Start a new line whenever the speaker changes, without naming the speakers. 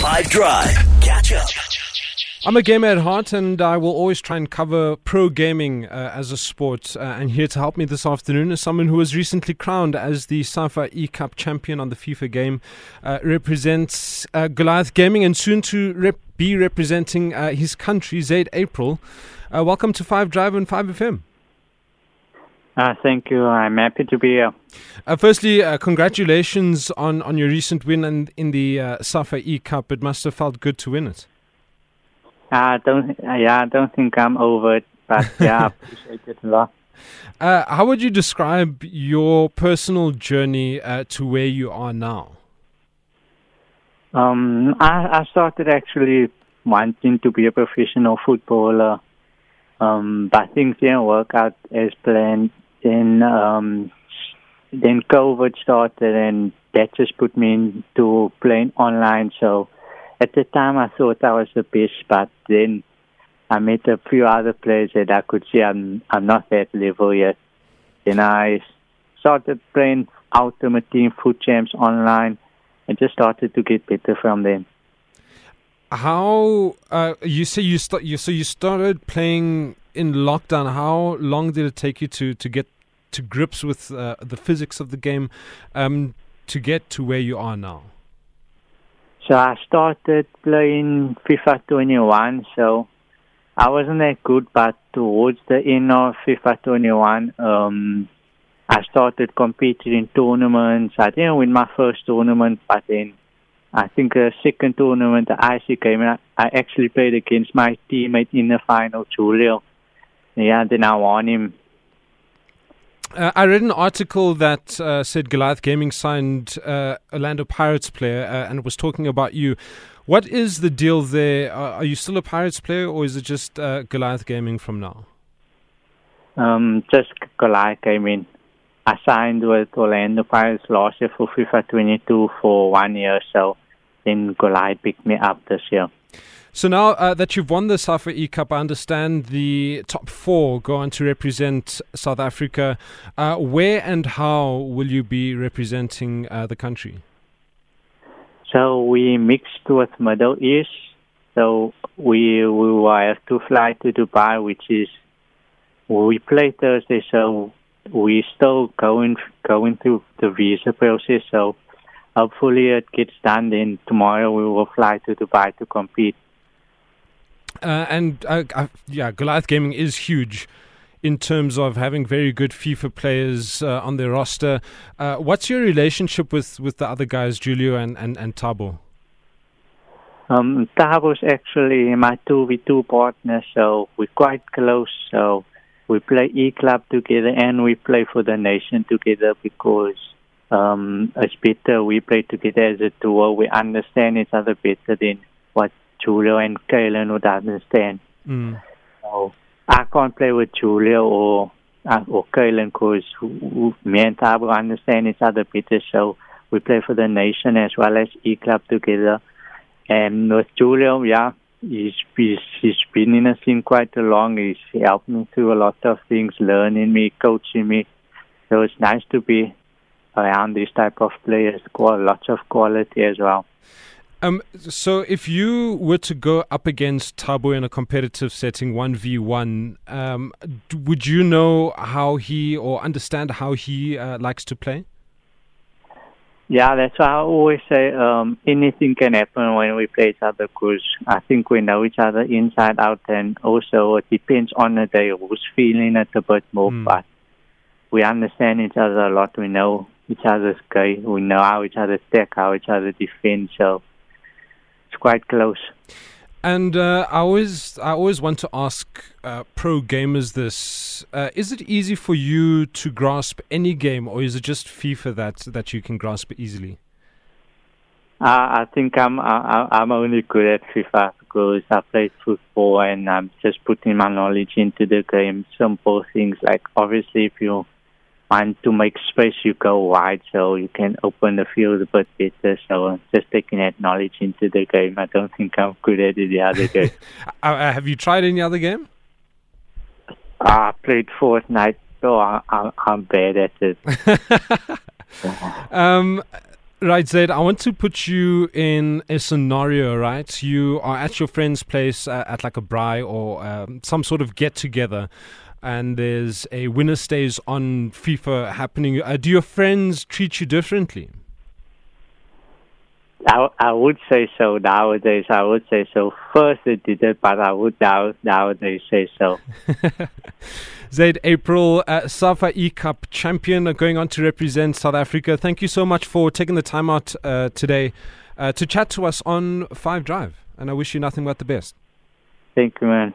Five Drive. Catch up.
I'm a gamer at heart, and I will always try and cover pro gaming uh, as a sport. Uh, and here to help me this afternoon is someone who was recently crowned as the SAFA E Cup champion on the FIFA game, uh, represents uh, Goliath Gaming, and soon to rep- be representing uh, his country, Zaid April. Uh, welcome to Five Drive and Five FM.
Uh, thank you. I'm happy to be here.
Uh, firstly, uh, congratulations on, on your recent win in, in the uh, SAFA E Cup. It must have felt good to win it.
I don't. Uh, yeah, I don't think I'm over it, but yeah, I appreciate it a lot.
Uh, how would you describe your personal journey uh, to where you are now?
Um, I, I started actually wanting to be a professional footballer, um, but things didn't work out as planned. Then, um, then COVID started, and that just put me into playing online. So at the time I thought I was the best, but then I met a few other players that I could see I'm I'm not that level yet. Then I started playing Ultimate Team FUT Champs online and just started to get better from them.
How uh, you say you start you so you started playing in lockdown. How long did it take you to to get to grips with uh, the physics of the game um, to get to where you are now?
So I started playing FIFA 21. So I wasn't that good, but towards the end of FIFA 21, um, I started competing in tournaments. I didn't win my first tournament, but then I think the second tournament, the IC came, I, I actually played against my teammate in the final, Julio. Yeah, then I won him.
Uh, I read an article that uh, said Goliath Gaming signed uh, Orlando Pirates player uh, and was talking about you. What is the deal there? are you still a Pirates player or is it just uh, Goliath Gaming from now?
Um, just Goliath Gaming. I signed with Orlando Pirates last year for FIFA 22 for one year, so then Goliath picked me up this year.
So now uh, that you've won the SAFA E Cup, I understand the top four go on to represent South Africa. Uh, where and how will you be representing uh, the country?
So we mixed with Middle East. So we we have to fly to Dubai, which is we play Thursday. So we still going going through the visa process. So hopefully it gets done. Then tomorrow we will fly to Dubai to compete.
Uh, and uh, uh, yeah, Goliath Gaming is huge in terms of having very good FIFA players uh, on their roster. Uh, what's your relationship with, with the other guys, Julio and, and, and Tabo?
Um, Tabo's actually my 2v2 partner, so we're quite close. So we play E Club together and we play for the nation together because um, it's better we play together as a duo. We understand each other better than what Julio and Kalen would understand.
Mm.
So I can't play with Julio or uh, or Kalen because me and Tabo understand each other better. So we play for the nation as well as E Club together. And with Julio, yeah, he's, he's he's been in the scene quite a long. He's helped me through a lot of things, learning me, coaching me. So it's nice to be around these type of players. Lots of quality as well.
Um, so if you were to go up against Tabo in a competitive setting, one v one, um, would you know how he or understand how he uh, likes to play?
Yeah, that's why I always say um, anything can happen when we play each other because I think we know each other inside out, and also it depends on the day who's feeling it a bit more. Mm. But we understand each other a lot. We know each other's game. We know how each other attack, how each other defend. So it's quite close.
And uh, I always, I always want to ask uh, pro gamers this: uh, Is it easy for you to grasp any game, or is it just FIFA that that you can grasp easily?
I think I'm I, I'm only good at FIFA because I play football and I'm just putting my knowledge into the game. Simple things like obviously if you want to make space, you go wide so you can open the field a bit better. So just taking that knowledge into the game. I don't think I'm good at the other game.
Uh, uh, have you tried any other game?
I played Fortnite, so I, I, I'm bad at it.
um, Right, Zaid, I want to put you in a scenario, right? You are at your friend's place uh, at like a braai or um, some sort of get together, and there's a winner stays on FIFA happening. Uh, do your friends treat you differently?
I, I would say so nowadays. I would say so. First they didn't, but I would now nowadays say so.
Zaid April, uh, SAFA E Cup champion, going on to represent South Africa. Thank you so much for taking the time out uh, today uh, to chat to us on Five Drive. And I wish you nothing but the best.
Thank you, man.